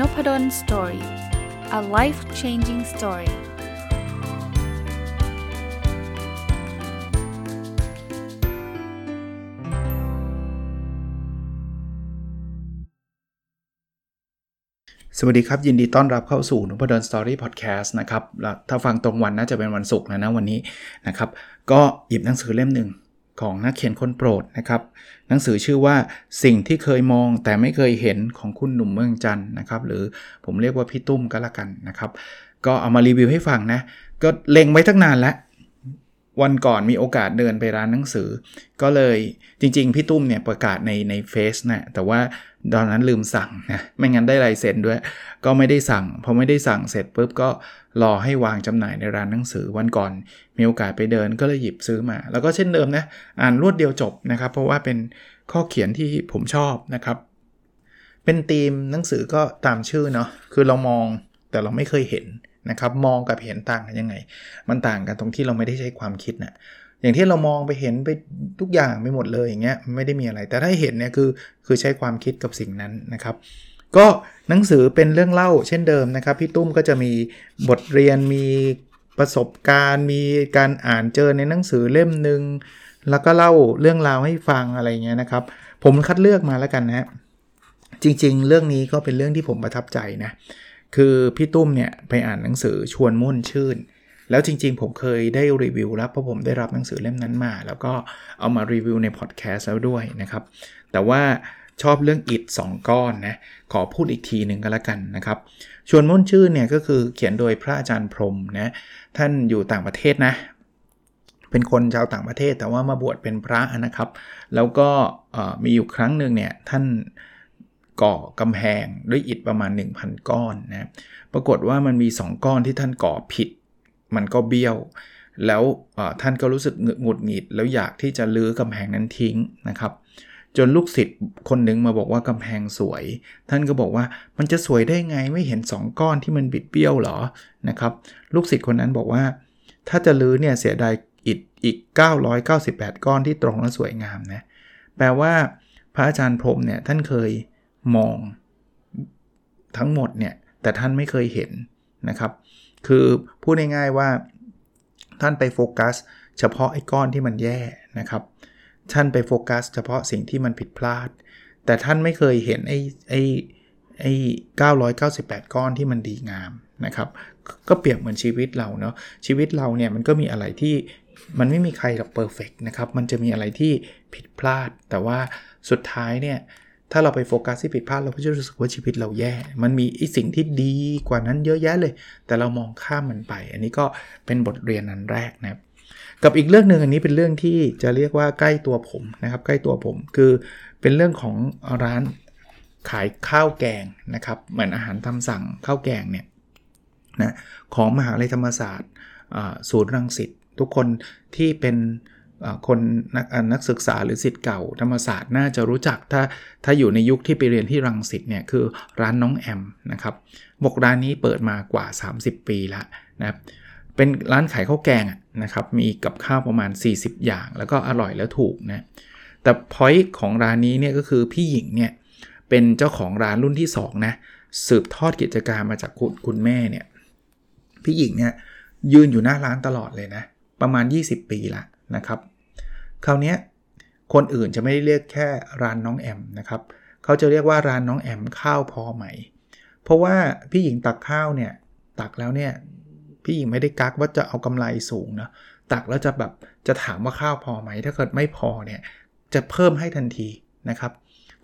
Nopadol Story a life changing story สวัสดีครับ ยินดีต้อนรับเข้าสู่นพดล Story Podcast นะครับถ้าฟังตรงวันน่าจะเป็นวันศุกร์นะนะวันนี้นะครับ ก็หยิบหนังสือเล่มหนึ่ง ของนักเขียนคนโปรดนะครับ หนังสือชื่อว่าสิ่งที่เคยมองแต่ไม่เคยเห็นของคุณหนุ่มเมืองจันนะครับ หรือผมเรียกว่าพี่ตุ้มก็แล้วกันนะครับ ก็เอามารีวิวให้ฟังนะ ก็เล็งไว้ตั้งนานแล้ว วันก่อนมีโอกาสเดินไปร้านหนังสือ ก็เลยจริง ๆ พี่ตุ้มเนี่ยประกาศในในเฟซนะแต่ว่าตอนนั้นลืมสั่งนะไม่งั้นได้ลายเซ็นด้วย ก็ไม่ได้สั่งพอไม่ได้สั่งเสร็จปุ๊บก็รอให้วางจำหน่ายในร้านหนังสือวันก่อน มีโอกาสไปเดินก็เลยหยิบซื้อมา แล้วก็เช่นเดิมนะอ่านรวดเดียวจบนะครับ เพราะว่าเป็นข้อเขียนที่ผมชอบนะครับ เป็นธีมหนังสือก็ตามชื่อเนาะคือเรามองแต่เราไม่เคยเห็น นะครับมองกับเห็นต่างกันยังไง มันต่างกันตรงที่เราไม่ได้ใช้ความคิดนะอย่างที่เรามองไปเห็นไปทุกอย่างไม่หมดเลยอย่างเงี้ยไม่ได้มีอะไร แต่ถ้าเห็นเนี่ยคือคือใช้ความคิดกับสิ่งนั้นนะครับ ก็หนังสือเป็นเรื่องเล่าเช่นเดิมนะครับ พี่ตุ้มก็จะมีบทเรียนมีประสบการณ์ มีการอ่านเจอในหนังสือเล่มหนึ่งแล้วก็เล่าเรื่องราวให้ฟังอะไรเงี้ยนะครับ ผมคัดเลือกมาแล้วกันนะจริง ๆ เรื่องนี้ก็เป็นเรื่องที่ผมประทับใจนะ คือพี่ตุ้มเนี่ยไปอ่านหนังสือชวนมุ่นชื่น แล้วจริง ๆ ผมเคยได้รีวิวแล้วเพราะผมได้รับหนังสือเล่มนั้นมา แล้วก็เอามารีวิวในพอดแคสต์แล้วด้วยนะครับ แต่ว่าชอบเรื่องอิด2ก้อนนะ ขอพูดอีกทีหนึ่งก็แล้วกันนะครับ ชวนมุ่นชื่นเนี่ยก็คือเขียนโดยพระอาจารย์พรมนะ ท่านอยู่ต่างประเทศนะ เป็นคนชาวต่างประเทศแต่ว่ามาบวชเป็นพระนะครับ แล้วก็มีอยู่ครั้งหนึ่งเนี่ยท่าน ก่อกำแพงด้วยอิฐประมาณ 1,000 ก้อนนะปรากฏว่ามันมี 2 ก้อนที่ท่านก่อผิด มันก็เบี้ยว แล้วท่านก็รู้สึกหงุดหงิด แล้วอยากที่จะลื้อกำแพงนั้นทิ้งนะครับ จนลูกศิษย์คนหนึ่งมาบอกว่ากำแพงสวย ท่านก็บอกว่ามันจะสวยได้ไงไม่เห็น 2 ก้อนที่มันบิดเบี้ยวหรอนะครับ ลูกศิษย์คนนั้นบอกว่า ถ้าจะลื้อเนี่ยเสียดายอิฐอีก 998 ก้อนที่ตรงและสวยงามนะแปลว่าพระอาจารย์พรมเนี่ยท่านเคย มองทั้งหมดเนี่ย แต่ท่านไม่เคยเห็นนะครับ คือพูดง่ายๆว่าท่านไปโฟกัส เฉพาะไอ้ก้อนที่มันแย่นะครับ ท่านไปโฟกัส เฉพาะสิ่งที่มันผิดพลาด แต่ท่านไม่เคยเห็นไอ้ไอ้ไอ้998 ก้อนที่มันดีงามนะครับ ก็เปรียบเหมือนชีวิตเราเนาะชีวิตเราเนี่ยมันก็มีอะไรที่มันไม่มีใครหรอกเพอร์เฟกนะครับ มันจะมีอะไรที่ผิดพลาด แต่ว่าสุดท้ายเนี่ย ถ้าเราไปโฟกัสที่ผิดพลาดเราก็จะรู้สึกว่าชีวิตเราแย่ มันมีไอสิ่งที่ดีกว่านั้นเยอะแยะเลย แต่เรามองข้ามมันไป อันนี้ก็เป็นบทเรียนนั้นแรกนะครับ กับอีกเรื่องหนึ่งอันนี้เป็นเรื่องที่จะเรียกว่าใกล้ตัวผมนะครับ ใกล้ตัวผมคือเป็นเรื่องของร้านขายข้าวแกงนะครับ เหมือนอาหารตามสั่งข้าวแกงเนี่ยนะของมหาลัยธรรมศาสตร์ศูนย์รังสิตทุกคนที่เป็น คนนักนักศึกษาหรือสิทธิ์เก่าธรรมศาสตร์น่าจะรู้จักถ้าถ้าอยู่ในยุคที่ไปเรียนที่รังสิตเนี่ยคือร้านน้องแอมนะครับบอกร้านนี้เปิดมากว่า 30 ปีแล้วนะครับเป็นร้านขายข้าวแกงนะครับมีกับข้าวประมาณ 40 อย่าง แล้วก็อร่อยแล้วถูกนะแต่พอยต์ของร้านนี้เนี่ยก็คือพี่หญิงเนี่ยเป็นเจ้าของร้านรุ่นที่2นะสืบทอดกิจการมาจากคุณคุณแม่เนี่ยพี่หญิงเนี่ยยืนอยู่หน้าร้านตลอดเลยนะประมาณ 20 ปีละ นะครับ คราวนี้คนอื่นจะไม่ได้เรียกแค่ร้านน้องแอมนะครับ เขาจะเรียกว่าร้านน้องแอมข้าวพอไหม เพราะว่าพี่หญิงตักข้าวเนี่ยตักแล้วเนี่ยพี่หญิงไม่ได้กักว่าจะเอากำไรสูงนะตักแล้วจะแบบจะถามว่าข้าวพอไหม ถ้าเกิดไม่พอเนี่ยจะเพิ่มให้ทันทีนะครับ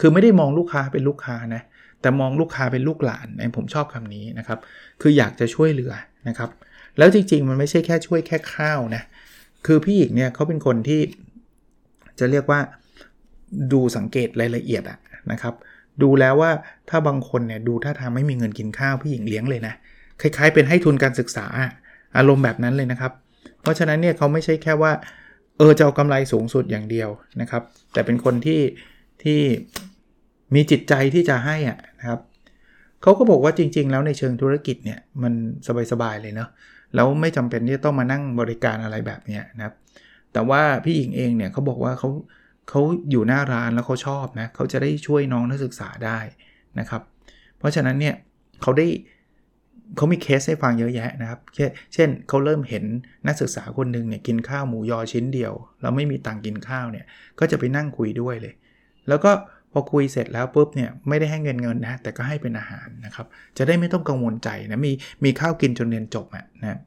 คือไม่ได้มองลูกค้าเป็นลูกค้านะแต่มองลูกค้าเป็นลูกหลานผมชอบคำนี้นะครับ คืออยากจะช่วยเหลือนะครับ แล้วจริงๆมันไม่ใช่แค่ช่วยแค่ข้าวนะ คือพี่หญิงเนี่ยเขาเป็นคนที่จะเรียกว่าดูสังเกตรายละเอียดอะนะครับดูแล้วว่าถ้าบางคนเนี่ยดูท่าทางไม่มีเงินกินข้าวพี่หญิงเลี้ยงเลยนะคล้ายๆ เป็นให้ทุนการศึกษาอารมณ์แบบนั้นเลยนะครับ เพราะฉะนั้นเนี่ยเขาไม่ใช่แค่ว่าเออจะเอากำไรสูงสุดอย่างเดียวนะครับ แต่เป็นคนที่ที่มีจิตใจที่จะให้อะนะครับเขาก็บอกว่าจริง ๆ แล้วในเชิงธุรกิจเนี่ยมันสบายๆเลยเนาะ แล้วไม่จำเป็นที่จะต้องมานั่งบริการอะไรแบบนี้นะครับ แต่ว่าพี่หญิงเองเนี่ยเขาบอกว่าเขาเขาอยู่หน้าร้านแล้วเขาชอบนะเขาจะได้ช่วยน้องนักศึกษาได้นะครับ เพราะฉะนั้นเนี่ยเขาได้เขามีเคสให้ฟังเยอะแยะนะครับ เช่นเขาเริ่มเห็นนักศึกษาคนหนึ่งเนี่ยกินข้าวหมูยอชิ้นเดียว แล้วไม่มีตังกินข้าวเนี่ย ก็จะไปนั่งคุยด้วยเลย แล้วก็ พอคุยเสร็จแล้วปุ๊บเนี่ยไม่ได้ให้เงินเงินนะแต่ก็ให้เป็นอาหารนะครับจะได้ไม่ต้องกังวลใจนะมีมีข้าวกินจนเรียนจบอะนะ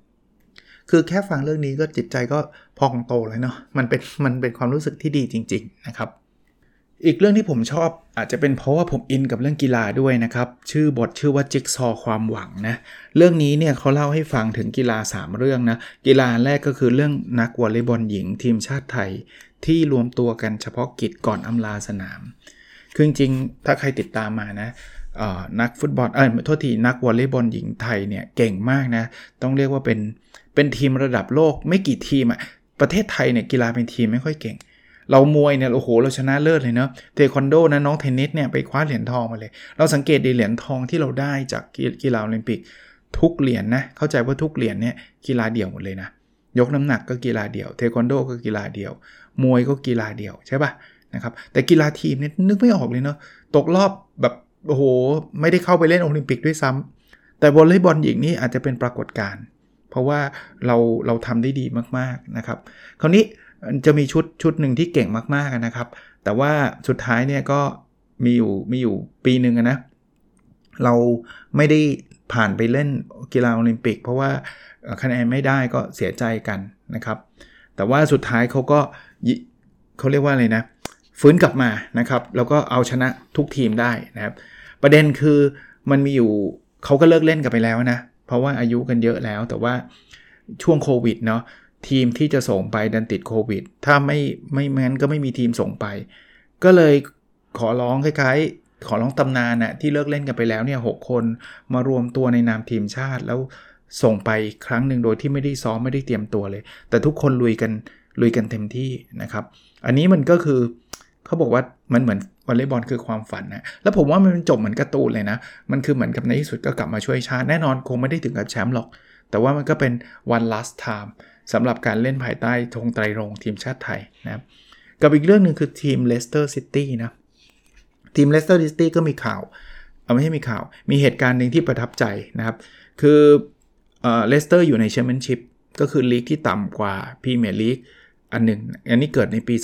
คือแค่ฟังเรื่องนี้ก็จิตใจก็พองโตเลยเนาะมันเป็นมันเป็นความรู้สึกที่ดีจริง ๆนะครับ อีกเรื่องที่ผมชอบอาจจะเป็นเพราะว่าผมอินกับเรื่องกีฬาด้วยนะครับ ชื่อบทชื่อว่าจิ๊กซอความหวังนะเรื่องนี้เนี่ยเขาเล่าให้ฟังถึงกีฬา 3 เรื่องนะกีฬาแรกก็คือเรื่องนักวอลเลย์บอลหญิงทีมชาติไทย ที่รวมตัวกันเฉพาะกิจก่อนอำลาสนาม คือจริงๆถ้าใครติดตามมานะนักฟุตบอลเออโทษทีนักวอลเลย์บอลหญิงไทยเนี่ยเก่งมากนะ ต้องเรียกว่าเป็นเป็นทีมระดับโลกไม่กี่ทีมอะประเทศไทยเนี่ยกีฬาเป็นทีมไม่ค่อยเก่ง เรามวยเนี่ยโอ้โหเราชนะเลิศเลยเนาะเทควันโดนะน้องเทนนิสเนี่ยไปคว้าเหรียญทองมาเลย เราสังเกตดีเหรียญทองที่เราได้จากกีฬาโอลิมปิกทุกเหรียญนนะเข้าใจว่าทุกเหรียญเนี่ยกีฬาเดี่ยวหมดเลยนะยกน้ำหนักก็กีฬาเดี่ยว เทควันโดก็กีฬาเดี่ยว มวยก็กีฬาเดี่ยวใช่ปะ นะครับแต่กีฬาทีมเนี่ยนึกไม่ออกเลยเนาะตกรอบแบบโอ้โหไม่ได้เข้าไปเล่นโอลิมปิกด้วยซ้ำแต่วอลเลย์บอลหญิงนี่อาจจะเป็นปรากฏการณ์เพราะว่าเราเราทำได้ดีมากๆนะครับ คราวนี้จะมีชุดชุดหนึ่งที่เก่งมากๆนะครับ แต่ว่าสุดท้ายเนี่ยก็มีอยู่มีอยู่ปีหนึ่งนะเราไม่ได้ผ่านไปเล่นกีฬาโอลิมปิก เพราะว่าคะแนนไม่ได้ก็เสียใจกันนะครับ แต่ว่าสุดท้ายเขาก็เขาเรียกว่าอะไรนะ ฟื้นกลับมานะครับ แล้วก็เอาชนะทุกทีมได้นะครับ ประเด็นคือมันมีอยู่เขาก็เลิกเล่นกันไปแล้วนะ เพราะว่าอายุกันเยอะแล้ว แต่ว่าช่วงโควิดเนาะทีมที่จะส่งไปดันติดโควิด ถ้าไม่ไม่แม้นก็ไม่มีทีมส่งไป ก็เลยขอร้องคล้ายๆ ขอร้องตำนานนะที่เลิกเล่นกันไปแล้วเนี่ยหคนมารวมตัวในนามทีมชาติ แล้วส่งไปครั้งหนึ่งโดยที่ไม่ได้ซ้อมไม่ได้เตรียมตัวเลย แต่ทุกคนลุยกันลุยกันเต็มที่นะครับ อันนี้มันก็คือ เขาบอกว่ามันเหมือนวอลเลย์บอลคือความฝันนะแล้วผมว่ามันจบเหมือนการ์ตูนเลยนะ มันคือเหมือนกับในที่สุดก็กลับมาช่วยชาติแน่นอนคงไม่ได้ถึงกับแชมป์หรอก แต่ว่ามันก็เป็น one last time สำหรับการเล่นภายใต้ธงไตรรงค์ทีมชาติไทยนะครับกับอีกเรื่องหนึ่งคือทีมเลสเตอร์ซิตี้นะทีมเลสเตอร์ซิตี้ก็มีข่าวเอาไม่ใช่มีข่าว มีเหตุการณ์หนึ่งที่ประทับใจนะครับ คือเลสเตอร์อยู่ในแชมเปี้ยนชิพก็คือลีกที่ต่ำกว่าพรีเมียร์ลีกอันหนึ่ง อันนี้เกิดในปี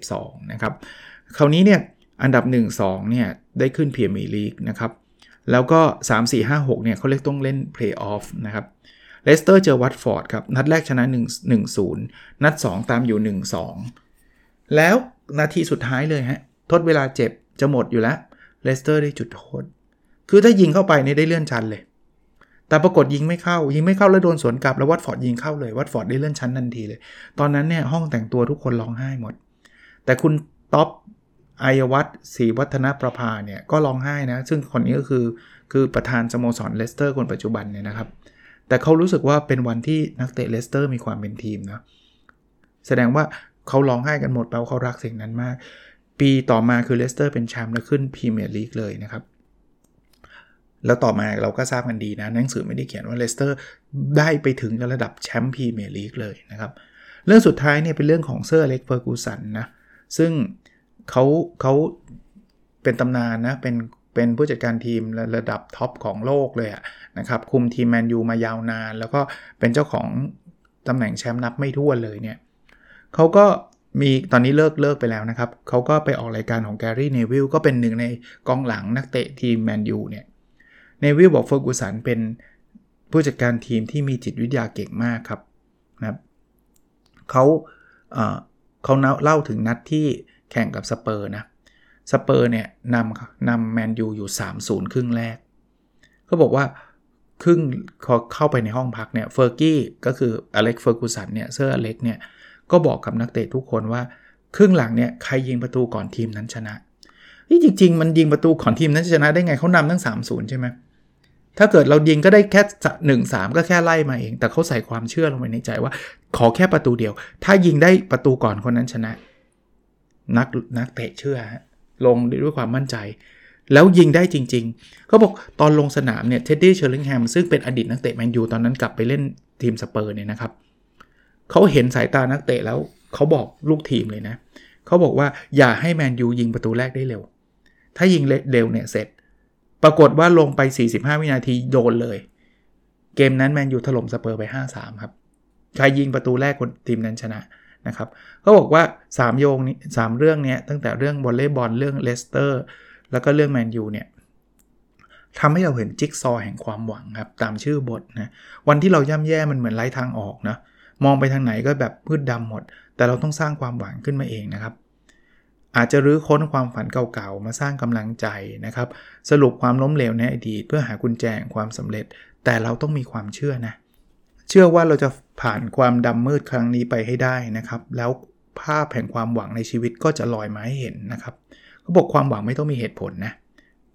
2012 นะครับ คราวนี้เนี่ยอันดับ 1-2เนี่ยได้ขึ้นพรีเมียร์ลีกนะครับแล้วก็ 3-4-5-6เนี่ยเขาเรียกต้องเล่นเพลย์ออฟนะครับเลสเตอร์เจอวัตฟอร์ดครับ นัดแรกชนะ 1 1 0 นัด 2 ตามอยู่ 1 2 แล้วนาทีสุดท้ายเลยฮะ ทดเวลาเจ็บจะหมดอยู่แล้วเลสเตอร์ได้จุดโทษ คือถ้ายิงเข้าไปนี่ได้เลื่อนชั้นเลย แต่ปรากฏยิงไม่เข้า ยิงไม่เข้าแล้วโดนสวนกลับแล้ววัตฟอร์ดยิงเข้าเลยวัตฟอร์ดได้เลื่อนชั้นทันทีเลย ตอนนั้นเนี่ยห้องแต่งตัวทุกคนร้องไห้หมด แต่คุณท็อป อัยยวัฒน์ ศรีวัฒนประภาเนี่ยก็ร้องไห้นะ ซึ่งคนนี้ก็คือคือประธานสโมสรเลสเตอร์คนปัจจุบันเนี่ยนะครับ แต่เขารู้สึกว่าเป็นวันที่นักเตะเลสเตอร์มีความเป็นทีมนะแสดงว่าเขาร้องไห้กันหมดแปลว่าเขารักสิ่งนั้นมาก ปีต่อมาคือเลสเตอร์เป็นแชมป์และขึ้นพรีเมียร์ลีกเลยนะครับ แล้วต่อมาเราก็ทราบกันดีนะหนังสือไม่ได้เขียนว่าเลสเตอร์ได้ไปถึงระดับแชมป์พรีเมียร์ลีกเลยนะครับ เรื่องสุดท้ายเนี่ยเป็นเรื่องของเซอร์อเล็กซ์ เฟอร์กูสันนะซึ่ง เขาเขาเป็นตำนานนะ เป็นเป็นผู้จัดการทีมระดับ top ของโลกเลยนะครับ คุมทีมแมนยูมายาวนาน แล้วก็เป็นเจ้าของตำแหน่งแชมป์นับไม่ถ้วนเลยเนี่ยเขาก็มีตอนนี้เลิกเลิกไปแล้วนะครับ เขาก็ไปออกรายการของแกรี่เนวิลก็เป็นหนึ่งในกองหลังนักเตะทีมแมนยูเนี่ยเนวิลบอกเฟอร์กูสันเป็นผู้จัดการทีมที่มีจิตวิทยาเก่งมากครับนะครับเขาเขาเล่าถึงนัดที่ แข่งกับสเปอร์นะสเปอร์เนี่ยนำนำแมนยูอยู่ 3-0 ครึ่งแรก เขาบอกว่าครึ่งพอเข้าไปในห้องพักเนี่ยเฟอร์กี้ก็คืออเล็กซ์ เฟอร์กูสันเนี่ยเซอร์อเล็กซ์เนี่ยก็บอกกับนักเตะทุกคนว่า ครึ่งหลังเนี่ยใครยิงประตูก่อนทีมนั้นชนะนี่จริง ๆ มันยิงประตูก่อนทีมนั้นชนะได้ไงเขานำตั้ง 3-0 ใช่ไหมถ้าเกิดเรายิงก็ได้แค่หนึ่งสามก็แค่ไล่มาเอง แต่เขาใส่ความเชื่อลงไปในใจว่า ขอแค่ประตูเดียว ถ้ายิงได้ประตูก่อนคนนั้นชนะ นักนักเตะเชื่อลงด้วยความมั่นใจ แล้วยิงได้จริงๆ เขาบอกตอนลงสนามเนี่ยเท็ดดี้เชอร์ลิงแฮมซึ่งเป็นอดีตนักเตะแมนยูตอนนั้นกลับไปเล่นทีมสเปอร์เนี่ยนะครับเขาเห็นสายตานักเตะแล้วเขาบอกลูกทีมเลยนะเขาบอกว่าอย่าให้แมนยูยิงประตูแรกได้เร็ว ถ้ายิงเร็วเนี่ยเสร็จ ปรากฏว่าลงไป 45 วินาทีโดนเลย เกมนั้นแมนยูถล่มสเปอร์ไป 5-3 ครับใครยิงประตูแรกคนทีมนั้นชนะ นะครับเขาบอกว่า 3 โยงนี้3เรื่องนี้ตั้งแต่เรื่องวอลเลย์บอลเรื่องเลสเตอร์แล้วก็เรื่องแมนยูเนี่ยทำให้เราเห็นจิ๊กซอว์แห่งความหวังครับ ตามชื่อบทนะวันที่เราย่ำแย่มันเหมือนไร้ทางออกนะมองไปทางไหนก็แบบมืดดำหมด แต่เราต้องสร้างความหวังขึ้นมาเองนะครับ อาจจะรื้อค้นความฝันเก่าๆ มาสร้างกำลังใจนะครับ สรุปความล้มเหลวในอดีตเพื่อหากุญแจความสำเร็จ แต่เราต้องมีความเชื่อนะ เชื่อว่าเราจะผ่านความดำมืดครั้งนี้ไปให้ได้นะครับ แล้วภาพแห่งความหวังในชีวิตก็จะลอยมาให้เห็นนะครับเขาบอกความหวังไม่ต้องมีเหตุผลนะ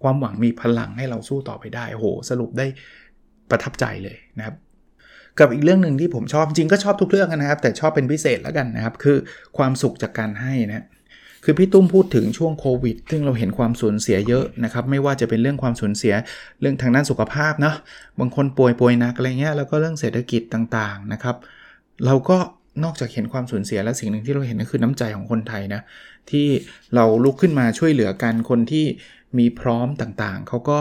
ความหวังมีพลังให้เราสู้ต่อไปได้โห สรุปได้ประทับใจเลยนะครับ กับอีกเรื่องหนึ่งที่ผมชอบจริงก็ชอบทุกเรื่องนะครับ แต่ชอบเป็นพิเศษแล้วกันนะครับ คือความสุขจากการให้นะ คือพี่ตุ้มพูดถึงช่วงโควิด ซึ่งเราเห็นความสูญเสียเยอะนะครับ ไม่ว่าจะเป็นเรื่องความสูญเสียเรื่องทางด้านสุขภาพเนาะ บางคนป่วยป่วยนักอะไรเงี้ย แล้วก็เรื่องเศรษฐกิจต่างๆนะครับ เราก็นอกจากเห็นความสูญเสียแล้วสิ่งหนึ่งที่เราเห็นก็คือน้ำใจของคนไทยนะ ที่เราลุกขึ้นมาช่วยเหลือกันคนที่มีพร้อมต่างๆ เขาก็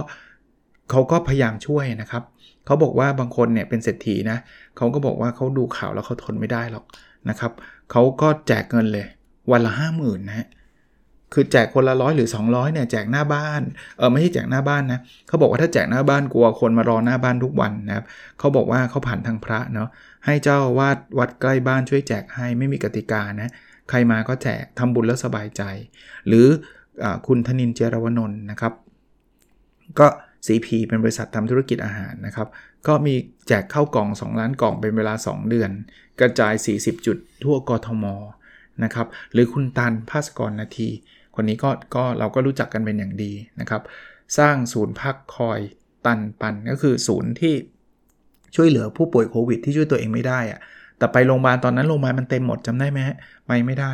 เขาก็พยายามช่วยนะครับ เขาบอกว่าบางคนเนี่ยเป็นเศรษฐีนะ เขาก็บอกว่าเขาดูข่าวแล้วเขาทนไม่ได้หรอกนะครับ เขาก็แจกเงินเลย วันละห้าหมื่นนะฮะคือแจกคนละร้อยหรือ 200เนี่ยแจกหน้าบ้านเออไม่ใช่แจกหน้าบ้านนะเขาบอกว่าถ้าแจกหน้าบ้านกลัวคนมารอหน้าบ้านทุกวันนะครับเขาบอกว่าเขาผ่านทางพระเนาะให้เจ้าวาดวัดใกล้บ้านช่วยแจกให้ไม่มีกติกานะใครมาก็แจกทำบุญแล้วสบายใจ หรืออคุณธนินเจรวนนท์นะครับ ก็ CP เป็นบริษัททำธุรกิจอาหารนะครับ ก็มีแจกเข้ากล่อง 2 ล้านกล่องเป็นเวลา 2 เดือน กระจาย 40 จุดทั่วกทม นะครับหรือคุณตันภาสกรนาที คนนี้ก็ก็เราก็รู้จักกันเป็นอย่างดีนะครับ สร้างศูนย์พักคอยตันปันก็คือศูนย์ที่ช่วยเหลือผู้ป่วยโควิดที่ช่วยตัวเองไม่ได้อะแต่ไปโรงพยาบาลตอนนั้นโรงพยาบาลมันเต็มหมดจำได้ไหมไปไม่ได้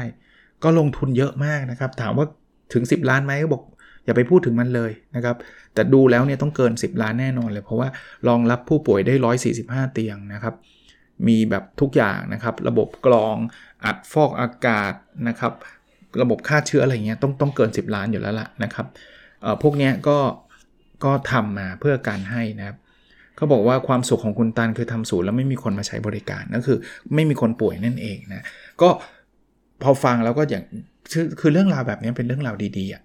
ก็ลงทุนเยอะมากนะครับ ถามว่าถึง 10 ล้านไหมก็บอกอย่าไปพูดถึงมันเลยนะครับ แต่ดูแล้วเนี่ยต้องเกิน 10 ล้านแน่นอนเลย เพราะว่ารองรับผู้ป่วยได้ 145 เตียงนะครับ มีแบบทุกอย่างนะครับ ระบบกรองอัดฟอกอากาศนะครับ ระบบฆ่าเชื้ออะไรเงี้ยต้องต้องเกิน 10 ล้านอยู่แล้วล่ะนะครับพวกเนี้ยก็ก็ทำมาเพื่อการให้นะครับเขาบอกว่าความสุขของคุณตันคือทำศูนย์แล้วไม่มีคนมาใช้บริการนั่นคือ ไม่มีคนป่วยนั่นเองนะก็พอฟังแล้วก็อย่างคือคือเรื่องราวแบบนี้เป็นเรื่องราวดีๆอะ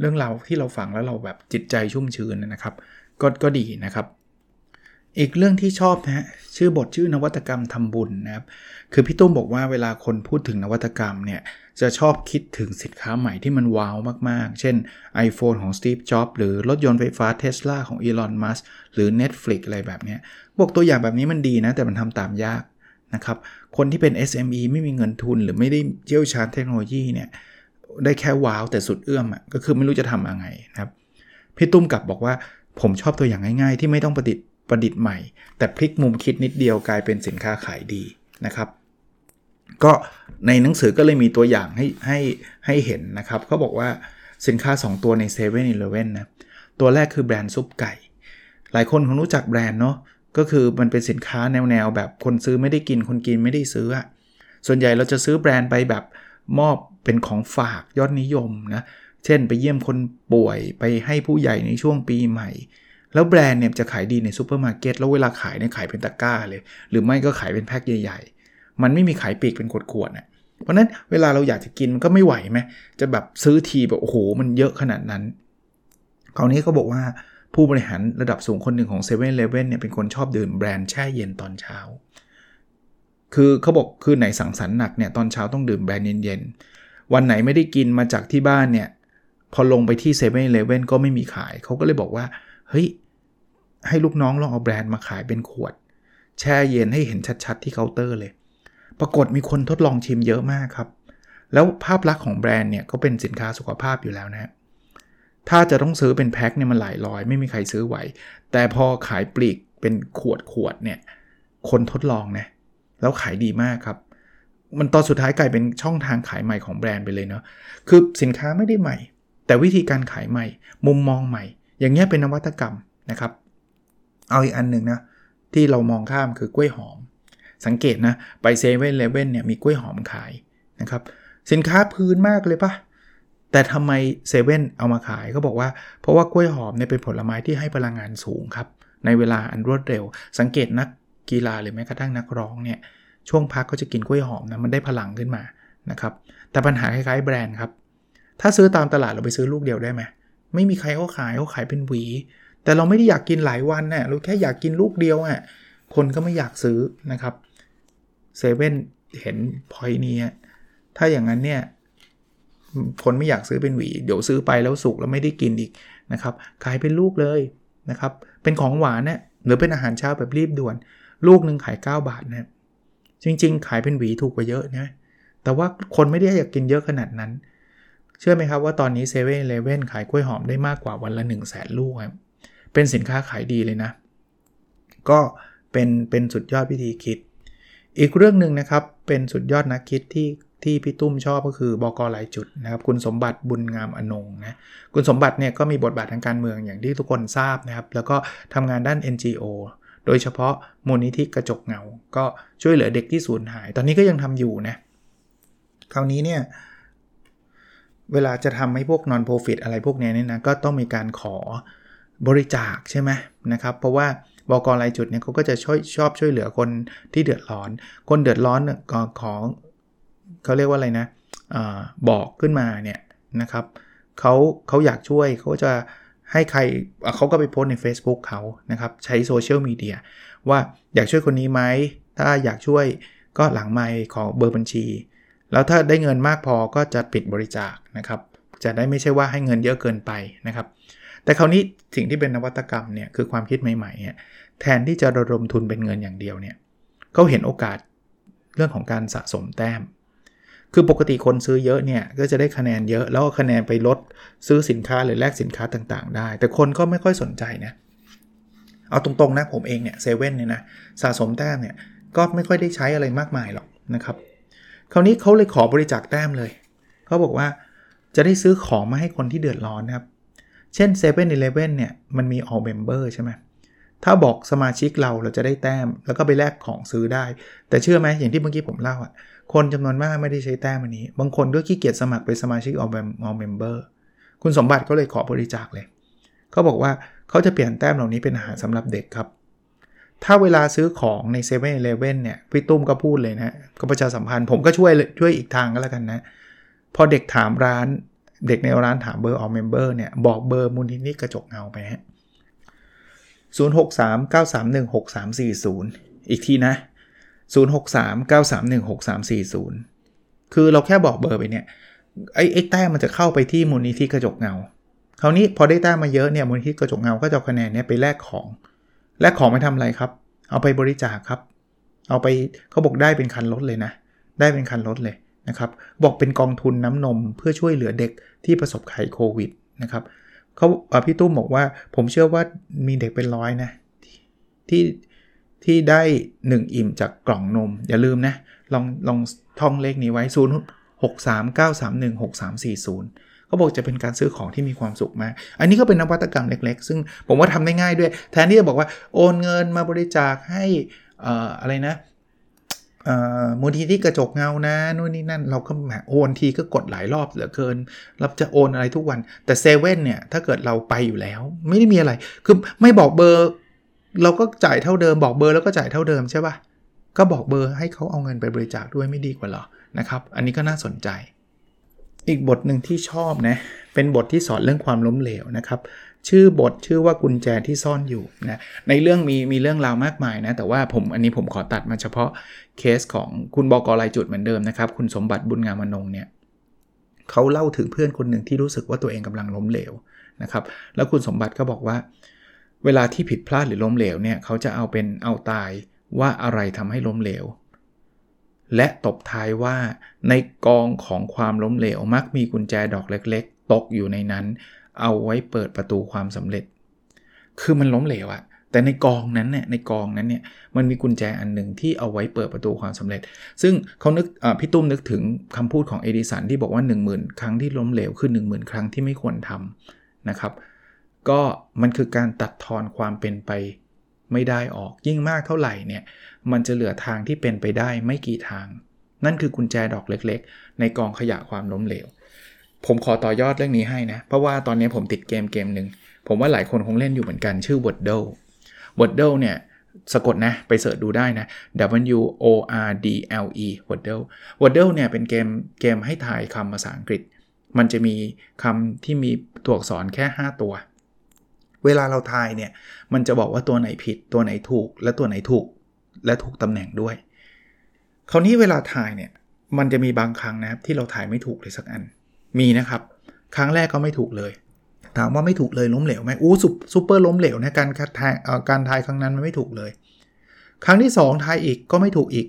เรื่องราวที่เราฟังแล้วเราแบบจิตใจชุ่มชื้นนะครับ ก็ก็ดีนะครับ อีกเรื่องที่ชอบนะฮะชื่อบทชื่อนวัตกรรมทำบุญนะครับคือพี่ตุ้มบอกว่าเวลาคนพูดถึงนวัตกรรมเนี่ยจะชอบคิดถึงสินค้าใหม่ที่มันว้าวมากๆ เช่น iPhone ของ Steve Jobs หรือรถยนต์ไฟฟ้า Tesla ของ Elon Musk หรือ Netflix อะไรแบบนี้บอกตัวอย่างแบบนี้มันดีนะ แต่มันทำตามยากนะครับคนที่เป็น SME ไม่มีเงินทุน หรือไม่ได้เชี่ยวชาญเทคโนโลยีเนี่ยได้แค่ว้าวแต่สุดเอื้อมอะก็คือไม่รู้จะทำยังไงนะครับพี่ตุ้มกลับบอกว่าผมชอบตัวอย่างง่าย ๆ ที่ไม่ต้องประดิษฐ์ ประดิษฐ์ใหม่ แต่พลิกมุมคิดนิดเดียวกลายเป็นสินค้าขายดีนะครับ ก็ในหนังสือก็เลยมีตัวอย่างให้ให้ให้เห็นนะครับเขาบอกว่าสินค้า 2 ตัวใน7 e เ e ่ e อนะตัวแรกคือแบรนด์ซุปไก่ หลายคนคงรู้จักแบรนด์เนาะก็คือมันเป็นสินค้าแนวๆแบบคนซื้อไม่ได้กินคนกินไม่ได้ซื้ออะส่วนใหญ่เราจะซื้อแบรนด์ไปแบบมอบเป็นของฝากยอดนิยมนะเช่นไปเยี่ยมคนป่วยไปให้ผู้ใหญ่ในช่วงปีใหม่ แล้วแบรนด์เนี่ยจะขายดีในซูเปอร์มาร์เก็ตแล้วเวลาขายเนี่ยขายเป็นตะกร้าเลย หรือไม่ก็ขายเป็นแพ็คใหญ่ ๆ มันไม่มีขายปลีกเป็นขวดๆนะเพราะนั้นเวลาเราอยากจะกินมันก็ไม่ไหวไหมจะแบบซื้อทีแบบโอ้โหมันเยอะขนาดนั้นคราวนี้เขาบอกว่าผู้บริหารระดับสูงคนหนึ่งของ7 e เ e ่ e อเนี่ยเป็นคนชอบดื่มแบรนด์แช่เย็นตอนเช้า คือเขาบอกคืนไหนสังสรรค์หนักเนี่ยตอนเช้าต้องดื่มแบรนด์เย็นๆ วันไหนไม่ได้กินมาจากที่บ้านเนี่ยพอลงไปที่เซเว่นอีเลฟเว่นก็ไม่มีขาย เขาก็เลยบอกว่า เฮ้ย ให้ลูกน้องลองเอาแบรนด์มาขายเป็นขวด แช่เย็นให้เห็นชัดๆที่เคาน์เตอร์เลย ปรากฏมีคนทดลองชิมเยอะมากครับ แล้วภาพลักษณ์ของแบรนด์เนี่ยก็เป็นสินค้าสุขภาพอยู่แล้วนะถ้าจะต้องซื้อเป็นแพ็คเนี่ยมันหลายร้อยไม่มีใครซื้อไหว แต่พอขายปลีกเป็นขวดขวดเนี่ยคนทดลองนะแล้วขายดีมากครับ มันตอนสุดท้ายกลายเป็นช่องทางขายใหม่ของแบรนด์ไปเลยเนาะคือสินค้าไม่ได้ใหม่ แต่วิธีการขายใหม่ มุมมองใหม่ อย่างเงี้ยเป็นนวัตกรรมนะครับ เอาอีกอันหนึ่งนะ ที่เรามองข้ามคือกล้วยหอม สังเกตนะ ไปเซเว่นเลเว่นเนี่ยมีกล้วยหอมขายนะครับ สินค้าพื้นมากเลยปะแต่ทำไมเซเว่นเอามาขายเขาบอกว่า เพราะว่ากล้วยหอมเนี่ยเป็นผลไม้ที่ให้พลังงานสูงครับ ในเวลาอันรวดเร็ว สังเกตนักกีฬาหรือแม้กระทั่งนักร้องเนี่ยช่วงพักก็จะกินกล้วยหอมนะมันได้พลังขึ้นมานะครับแต่ปัญหาคล้ายๆแบรนด์ครับ ถ้าซื้อตามตลาดเราไปซื้อลูกเดียวได้ไหมไม่มีใครเขาขายเขาขายเป็นหวี แต่เราไม่ได้อยากกินหลายวันนะ่ะเราแค่อยากกินลูกเดียวอะคนก็ไม่อยากซื้อนะครับเซเว่นเห็นพอยนี้ถ้าอย่างนั้นเนี่ยคนไม่อยากซื้อเป็นหวี เดี๋ยวซื้อไปแล้วสุกแล้วไม่ได้กินอีกนะครับขายเป็นลูกเลยนะครับเป็นของหวานเนี่ยหรือเป็นอาหารเช้าแบบรีบด่วน ลูกหนึ่งขาย 9 บาทนะจริง ๆ ขายเป็นหวีถูกกว่าเยอะนะแต่ว่าคนไม่ได้อยากกินเยอะขนาดนั้น เชื่อไหมครับว่าตอนนี้เซเว่นเลเว่นขายกล้วยหอมได้มากกว่าวันละ 1 0 0 0 0แสนลูกครับ เป็นสินค้าขายดีเลยนะ ก็เป็นเป็นสุดยอดวิธีคิด อีกเรื่องหนึ่งนะครับ เป็นสุดยอดนักคิดที่ที่พี่ตุ้มชอบก็คือบอกหลายจุดนะครับ คุณสมบัติบุญงามอนงนะคุณสมบัติเนี่ยก็มีบทบาททางการเมืองอย่างที่ทุกคนทราบนะครับ แล้วก็ทำงานด้าน NGO โดยเฉพาะมูลนิธิกระจกเงา ก็ช่วยเหลือเด็กที่สูญหาย ตอนนี้ก็ยังทำอยู่นะคราวนี้เนี่ยเวลาจะทำให้พวก non profit อะไรพวกนี้เนี่ยนะก็ต้องมีการขอ บริจาคใช่ไหมนะครับ เพราะว่าบกรายจุดเนี่ยเขาก็จะช่วยชอบช่วยเหลือคนที่เดือดร้อน คนเดือดร้อนก็ของเขาเรียกว่าอะไรนะอบอกขึ้นมาเนี่ยนะครับเขาเขาอยากช่วยเขาจะให้ใครเขาก็ไปโพสใน Facebook เขานะครับ ใช้โซเชียลมีเดียว่าอยากช่วยคนนี้ไหม ถ้าอยากช่วยก็หลังไมค์ขอเบอร์บัญชี แล้วถ้าได้เงินมากพอก็จะปิดบริจาคนะครับ จะได้ไม่ใช่ว่าให้เงินเยอะเกินไปนะครับ แต่คราวนี้สิ่งที่เป็นนวัตกรรมเนี่ยคือความคิดใหม่ๆแทนที่จะระดมทุนเป็นเงินอย่างเดียวเนี่ยเขาเห็นโอกาสเรื่องของการสะสมแต้ม คือปกติคนซื้อเยอะเนี่ยก็จะได้คะแนนเยอะ แล้วคะแนนไปลดซื้อสินค้าหรือแลกสินค้าต่างๆ ได้ แต่คนก็ไม่ค่อยสนใจนะเอาตรงๆนะผมเองเนี่ยเซเว่นเนี่ยนะสะสมแต้มเนี่ยก็ไม่ค่อยได้ใช้อะไรมากมายหรอกนะครับคราวนี้เขาเลยขอบริจาคแต้มเลยเขาบอกว่าจะได้ซื้อของมาให้คนที่เดือดร้อนนะครับ เช่น7 e เ e ่ e อเนี่ยมันมี all member ใช่ไหมถ้าบอกสมาชิกเราเราจะได้แต้ม แล้วก็ไปแลกของซื้อได้ แต่เชื่อไหมอย่างที่เมื่อกี้ผมเล่าอะคนจำนวนมากไม่ได้ใช้แต้มอันนี้ บางคนด้วยขี้เกียจสมัครเป็นสมาชิกออม ALL member คุณสมบัติก็เลยขอบริจาคเลยเขาบอกว่าเขาจะเปลี่ยนแต้มเหล่านี้เป็นอาหารสำหรับเด็กครับ ถ้าเวลาซื้อของใน7 e เ e ่ e อเนี่ยพี่ตุ้มก็พูดเลยนะก็ประชาสัมพันธ์ผมก็ช่วยช่วยอีกทางก็แล้วกันนะพอเด็กถามร้าน เด็กในร้านถามเบอร์ ALL member เนี่ยบอกเบอร์มูลนิธิกระจกเงาไปฮะ0 6 3 9 3 1 6 3 4 0 อีกทีนะ 0639316340 คือเราแค่บอกเบอร์ไปเนี่ยไอ้ไอ้แต้มมันจะเข้าไปที่มูลนิธิกระจกเงาคราวนี้พอได้แต้มมาเยอะเนี่ยมูลนิธิกระจกเงาก็จะคะแนนเนี่ยไปแลกของ แลกของไปทำอะไรครับ เอาไปบริจาคครับ เอาไปเขาบอกได้เป็นคันรถเลยนะ ได้เป็นคันรถเลย นะครับบอกเป็นกองทุนน้ำนมเพื่อช่วยเหลือเด็กที่ประสบภัยโควิดนะครับเขาพี่ตุ้มบอกว่าผมเชื่อว่ามีเด็กเป็นร้อยนะที่ที่ได้ 1 อิ่มจากกล่องนม อย่าลืมนะ ลองลองท่องเลขนี้ไว้ 0 6 3 9 3 1 6 3 4 0เขาบอกจะเป็นการซื้อของที่มีความสุขมาก อันนี้ก็เป็นนวัตกรรมเล็ก ๆ ซึ่งผมว่าทำได้ง่ายด้วย แทนที่จะบอกว่าโอนเงินมาบริจาคให้อะไรนะ มูลทีที่กระจกเงานะนู่นนี่นั่นเราก็แหมโอนทีก็กดหลายรอบเหลือเกินเราจะโอนอะไรทุกวัน แต่เซเว่นเนี่ย ถ้าเกิดเราไปอยู่แล้ว ไม่ได้มีอะไร คือไม่บอกเบอร์ เราก็จ่ายเท่าเดิมบอกเบอร์แล้วก็จ่ายเท่าเดิมใช่ปะ่ะก็บอกเบอร์ให้เขาเอาเงินไปบริจาคด้วยไม่ดีกว่าหรอนะครับ อันนี้ก็น่าสนใจ อีกบทหนึ่งที่ชอบนะเป็นบทที่สอนเรื่องความล้มเหลวนะครับชื่อบทชื่อว่ากุญแจที่ซ่อนอยู่นะในเรื่องมีมีเรื่องราวมากมายนะแต่ว่าผมอันนี้ผมขอตัดมาเฉพาะ เคสของคุณบอกรายจุดเหมือนเดิมนะครับ คุณสมบัติบุญงามอนงเนี่ยเขาเล่าถึงเพื่อนคนหนึ่งที่รู้สึกว่าตัวเองกำลังล้มเหลวนะครับ แล้วคุณสมบัติก็บอกว่า เวลาที่ผิดพลาดหรือล้มเหลวเนี่ยเขาจะเอาเป็นเอาตายว่าอะไรทำให้ล้มเหลว และตบท้ายว่าในกองของความล้มเหลวมักมีกุญแจดอกเล็ก ๆ ตกอยู่ในนั้น เอาไว้เปิดประตูความสำเร็จ คือมันล้มเหลวอะ แต่ในกองนั้นเนี่ยในกองนั้นเนี่ยมันมีกุญแจอันหนึ่งที่เอาไว้เปิดประตูความสำเร็จ ซึ่งเขานึกพี่ตุ้มนึกถึงคำพูดของเอดิสันที่บอกว่า 1 0,000 ครั้งที่ล้มเหลวคือ 1 0,000 ครั้งที่ไม่ควรทำนะครับ ก็มันคือการตัดทอนความเป็นไปไม่ได้ออกยิ่งมากเท่าไหร่เนี่ยมันจะเหลือทางที่เป็นไปได้ไม่กี่ทาง นั่นคือกุญแจดอกเล็กๆ ในกองขยะความล้มเหลว ผมขอต่อยอดเรื่องนี้ให้นะ เพราะว่าตอนนี้ผมติดเกมเกมหนึ่งผมว่าหลายคนคงเล่นอยู่เหมือนกันชื่อ Wordle Wordle เนี่ยสะกดนะ ไปเสิร์ชดูได้นะ W O R D L E Wordle Wordle เนี่ยเป็นเกมเกมให้ทายคำภาษาอังกฤษ มันจะมีคำที่มีตัวอักษรแค่ 5 ตัว เวลาเราทายเนี่ย มันจะบอกว่าตัวไหนผิด ตัวไหนถูก และตัวไหนถูก และถูกตำแหน่งด้วย คราวนี้เวลาทายเนี่ย มันจะมีบางครั้งนะครับที่เราทายไม่ถูกเลยสักอัน มีนะครับ ครั้งแรกก็ไม่ถูกเลย ถามว่าไม่ถูกเลยล้มเหลวไหมอู้ซุปเปอร์ล้มเหลวนะการทายการทายครั้งนั้นมันไม่ถูกเลย ครั้งที่ 2 ทายอีกก็ไม่ถูกอีก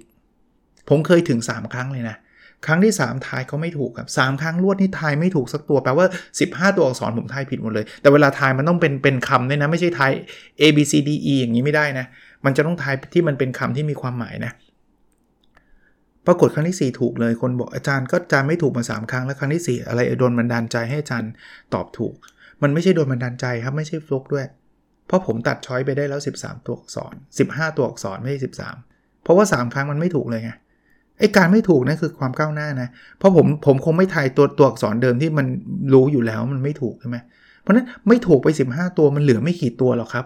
ผมเคยถึง 3 ครั้งเลยนะ ครั้งที่ 3 ทายก็ไม่ถูกครับสครั้งรวดนี่ทายไม่ถูกสักตัวแปลว่า 15 ตัวอักษรผมทายผิดหมดเลย แต่เวลาทายมันต้องเป็นเป็นคำด้วยนะ ไม่ใช่ทาย A B C D E อย่างนี้ไม่ได้นะ มันจะต้องทายที่มันเป็นคำที่มีความหมายนะปรากฏครั้งที่ 4 ถูกเลยคนบอกอาจารย์ก็อาจารย์ไม่ถูกมา 3 ครั้งแล้วครั้งที่ 4 อะไรโดนบันดาลใจให้อาจารย์ตอบถูก มันไม่ใช่โดนบันดาลใจครับไม่ใช่ฟลุกด้วย เพราะผมตัดช้อยไปได้แล้ว 13 ตัวอักษร 15 ตัวอักษรไม่ใช่13 เพราะว่า 3 ครั้งมันไม่ถูกเลยไงไอการไม่ถูกนั่นคือความก้าวหน้านะ เพราะผมผมคงไม่ทายตัวตัวอักษรเดิมที่มันรู้อยู่แล้วมันไม่ถูกใช่ไหมเพราะนั้นไม่ถูกไป 15 ตัวมันเหลือไม่กี่ตัวหรอกครับ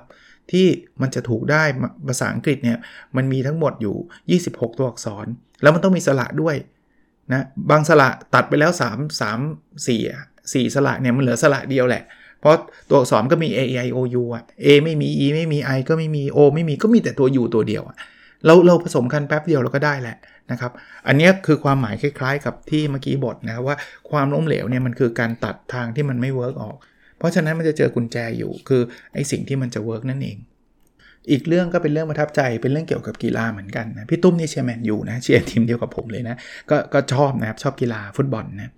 ที่มันจะถูกได้ภาษาอังกฤษเนี่ยมันมีทั้งหมดอยู่ 26 ตัวอักษร แล้วมันต้องมีสระด้วยนะบางสระตัดไปแล้ว 3 3 4 4 สระเนี่ยมันเหลือสระเดียวแหละ เพราะตัวอักษรก็มี A E I O U อะ A ไม่มี E ไม่มี I ก็ไม่มี O ไม่มีก็มีแต่ตัว U ตัวเดียวเราเราผสมกันแป๊บเดียวเราก็ได้แหละนะครับ อันนี้คือความหมายคล้ายๆ กับที่เมื่อกี้บทนะว่าความล้มเหลวเนี่ยมันคือการตัดทางที่มันไม่เวิร์กออก เพราะฉะนั้นมันจะเจอกุญแจอยู่คือไอ้สิ่งที่มันจะ work นั่นเอง อีกเรื่องก็เป็นเรื่องประทับใจเป็นเรื่องเกี่ยวกับกีฬาเหมือนกันนะพี่ตุ้มนี่เชียร์แมนยูนะเชียร์ทีมเดียวกับผมเลยนะก็ก็ชอบนะครับชอบกีฬาฟุตบอลนะ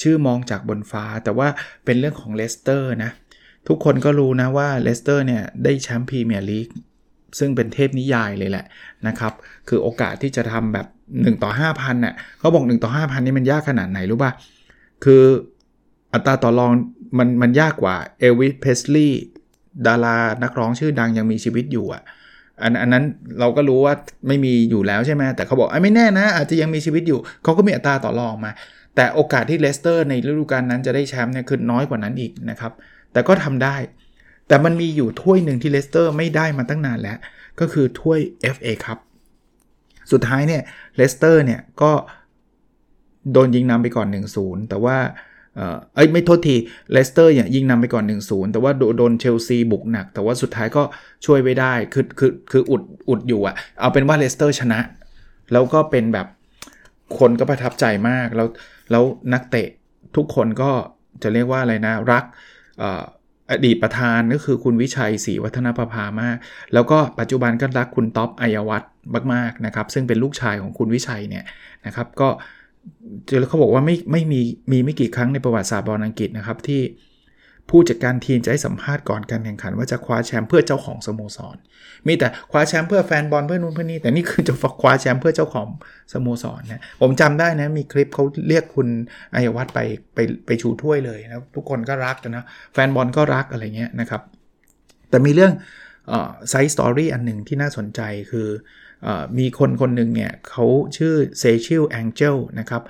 ชื่อมองจากบนฟ้า แต่ว่าเป็นเรื่องของเลสเตอร์นะ ทุกคนก็รู้นะว่าเลสเตอร์เนี่ยได้แชมป์พรีเมียร์ลีกซึ่งเป็นเทพนิยายเลยแหละนะครับ คือโอกาสที่จะทำแบบ 1 ต่อ 5,000น่ะเขาบอก 1 ต่อ 5,000 นี่มันยากขนาดไหนรู้ป่ะ คืออัตราต่อรองมันมันยากกว่าเอลวิสเพสลีย์ดารานักร้องชื่อดังยังมีชีวิตอยู่อะอันอันนั้นเราก็รู้ว่าไม่มีอยู่แล้วใช่ไหมแต่เขาบอกไอ้ไม่แน่นะ อาจจะยังมีชีวิตอยู่ เขาก็มีอัตราต่อรองมา แต่โอกาสที่เลสเตอร์ในฤดูกาลนั้นจะได้แชมป์เนี่ยคือน้อยกว่านั้นอีกนะครับ แต่ก็ทำได้ แต่มันมีอยู่ถ้วยหนึ่งที่เลสเตอร์ไม่ได้มาตั้งนานแล้ว ก็คือถ้วย FA ครับสุดท้ายเนี่ยเลสเตอร์เนี่ยก็โดนยิงนำไปก่อน 1-0 แต่ว่าเอ้ยไม่โทษทีเลสเตอร์เนี่ยยิงนำไปก่อน 1-0 แต่ว่าโดนเชลซีบุกหนัก แต่ว่าสุดท้ายก็ช่วยไว้ได้ คือคือคืออุดอุดอยู่อะเอาเป็นว่าเลสเตอร์ชนะ แล้วก็เป็นแบบ คนก็ประทับใจมาก แล้วแล้วนักเตะทุกคนก็จะเรียกว่าอะไรนะ รักอดีตประธานก็คือคุณวิชัยศรีวัฒนประภามาก แล้วก็ปัจจุบันก็รักคุณท็อปอัยวัฒน์มากๆนะครับ ซึ่งเป็นลูกชายของคุณวิชัยเนี่ยนะครับก็เจอเขาบอกว่าไม่ไม่มีมีไม่กี่ครั้งในประวัติศาสตร์บอลอังกฤษนะครับที่ ผู้จัดการทีมจะให้สัมภาษณ์ก่อนการแข่งขัน ว่าจะคว้าแชมป์เพื่อเจ้าของสโมสร มีแต่คว้าแชมป์เพื่อแฟนบอลเพื่อนู้นเพื่อนี้แต่นี่คือจะคว้าแชมป์เพื่อเจ้าของสโมสรนะผมจำได้นะมีคลิปเขาเรียกคุณอัยวัฒน์ไปไปไปชูถ้วยเลยนะทุกคนก็รักนะแฟนบอลก็รักอะไรเงี้ยนะครับ แต่มีเรื่อง side story อันหนึ่งที่น่าสนใจคืออมีคนคนหนึ่งเนี่ยเขาชื่อเซชิลแองเจลนะครับ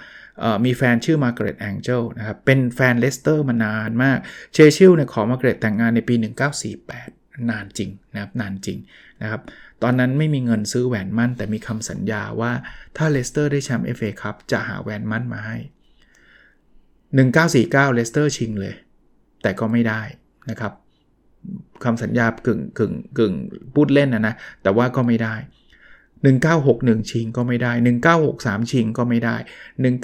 มีแฟนชื่อมาร์เกรตแองเจลนะครับเป็นแฟนเลสเตอร์มานานมากเชชิลเนี่ยขอมาร์เกรตแต่งงานในปี 1948 นานจริงนะครับนานจริงนะครับตอนนั้นไม่มีเงินซื้อแหวนหมั้น แต่มีคำสัญญาว่าถ้าเลสเตอร์ได้แชมป์ FA Cup จะหาแหวนหมั้นมาให้ 1949เลสเตอร์ชิงเลย แต่ก็ไม่ได้นะครับคำสัญญากึ่งกึ่งกึ่งพูดเล่นนะนะแต่ว่าก็ไม่ได้ 1961 ชิงก็ไม่ได้ 1963 ชิงก็ไม่ได้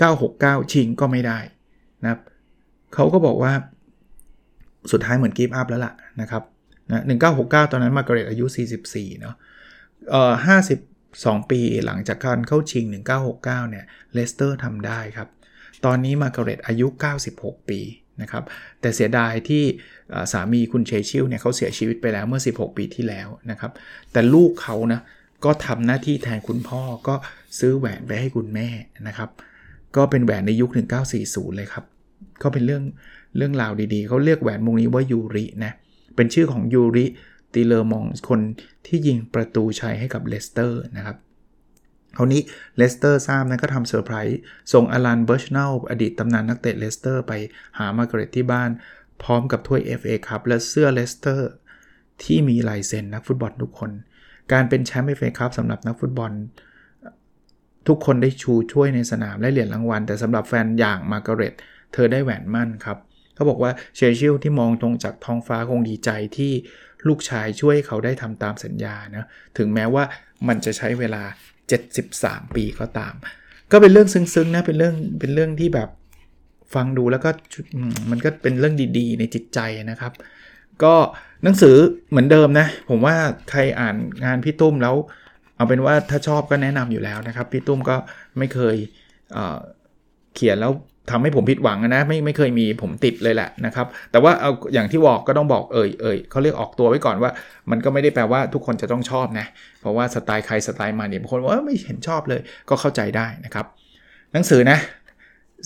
1969 ชิงก็ไม่ได้นะครับเขาก็บอกว่าสุดท้ายเหมือน give up แล้วล่ะนะครับนะ1969 ตอนนั้นมาเกเรตอายุ 44 เนาะเอ่อ52 ปีหลังจากการเข้าชิง 1969 เนี่ยเลสเตอร์ทำได้ครับ ตอนนี้มาเกเรตอายุ 96 ปีนะครับแต่เสียดายที่สามีคุณเชชิลเนี่ยเขาเสียชีวิตไปแล้วเมื่อ 16 ปีที่แล้วนะครับ แต่ลูกเขานะ ก็ทำหน้าที่แทนคุณพ่อก็ซื้อแหวนไปให้คุณแม่นะครับ ก็เป็นแหวนในยุค 1940 เลยครับ ก็เป็นเรื่องเรื่องราวดีๆ เขาเรียกแหวนวงนี้ว่ายูรินะ เป็นชื่อของยูริตีเลอร์มองส์คนที่ยิงประตูชัยให้กับเลสเตอร์นะครับคราวนี้เลสเตอร์ทราบนะก็ทำเซอร์ไพรส์ส่งอลันเบิร์ชเนลอดีตตำนานนักเตะเลสเตอร์ไปหามาร์กเรตที่บ้าน พร้อมกับถ้วย FA ครับและเสื้อเลสเตอร์ที่มีลายเซ็นนักฟุตบอลทุกคน การเป็นแชมป์ FA ครับสำหรับนักฟุตบอล ทุกคนได้ชูถ้วยในสนามและเหรียญรางวัล แต่สำหรับแฟนอย่างมาร์กาเร็ตเธอได้แหวนหมั้นครับเขาบอกว่าเชชิลที่มองตรงจากท้องฟ้าคงดีใจที่ลูกชายช่วยเขาได้ทำตามสัญญานะถึงแม้ว่ามันจะใช้เวลา 73 ปีก็ตาม ก็เป็นเรื่องซึ้งๆนะเป็นเรื่องเป็นเรื่องที่แบบฟังดูแล้วก็มันก็เป็นเรื่องดีๆ ในจิตใจนะครับ ก็หนังสือเหมือนเดิมนะ ผมว่าใครอ่านงานพี่ตุ้มแล้ว เอาเป็นว่าถ้าชอบก็แนะนำอยู่แล้วนะครับ พี่ตุ้มก็ไม่เคยเเขียนแล้วทำให้ผมผิดหวังนะไม่ไม่เคยมีผมติดเลยแหละนะครับ แต่ว่าเอาอย่างที่บอกก็ต้องบอกเอ่ยเอ่ยเขาเรียกออกตัวไว้ก่อนว่า มันก็ไม่ได้แปลว่าทุกคนจะต้องชอบนะ เพราะว่าสไตล์ใครสไตล์มาเนี่ยบางคนว่าไม่เห็นชอบเลยก็เข้าใจได้นะครับ หนังสือนะ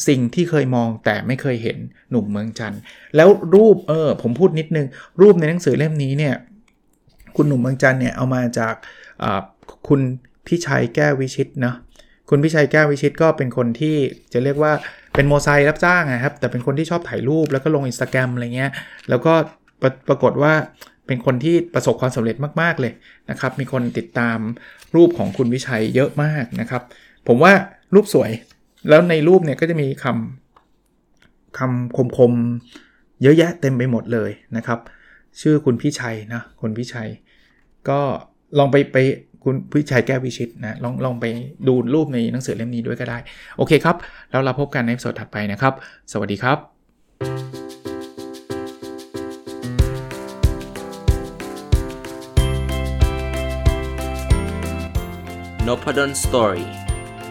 สิ่งที่เคยมองแต่ไม่เคยเห็นหนุ่มเมืองจันทร์แล้วรูปเออผมพูดนิดนึง รูปในหนังสือเล่มนี้เนี่ยคุณหนุ่มเมืองจันทร์เนี่ยเอามาจากคุณพิชัยแก้ววิชิตนะคุณพิชัยแก้ววิชิตก็เป็นคนที่จะเรียกว่าเป็นโมไซรับจ้างนะครับ แต่เป็นคนที่ชอบถ่ายรูปแล้วก็ลงอินสตาแกรมอะไรเงี้ยแล้วก็ปรปรากฏว่าเป็นคนที่ประสบความสำเร็จมาก ๆ เลยนะครับ มีคนติดตามรูปของคุณวิชัยเยอะมากนะครับ ผมว่ารูปสวย แล้วในรูปเนี่ยก็จะมีคำคำคมๆ เยอะแยะเต็มไปหมดเลยนะครับ ชื่อคุณพิชัยนะคุณพิชัย ก็ลองไปไปคุณพิชัยแก้ววิชิตนะลองลองไปดูรูปในหนังสือเล่มนี้ด้วยก็ได้ โอเคครับ แล้วเราพบกันในสดถัดไปนะครับ สวัสดีครับ n o p a d o n Story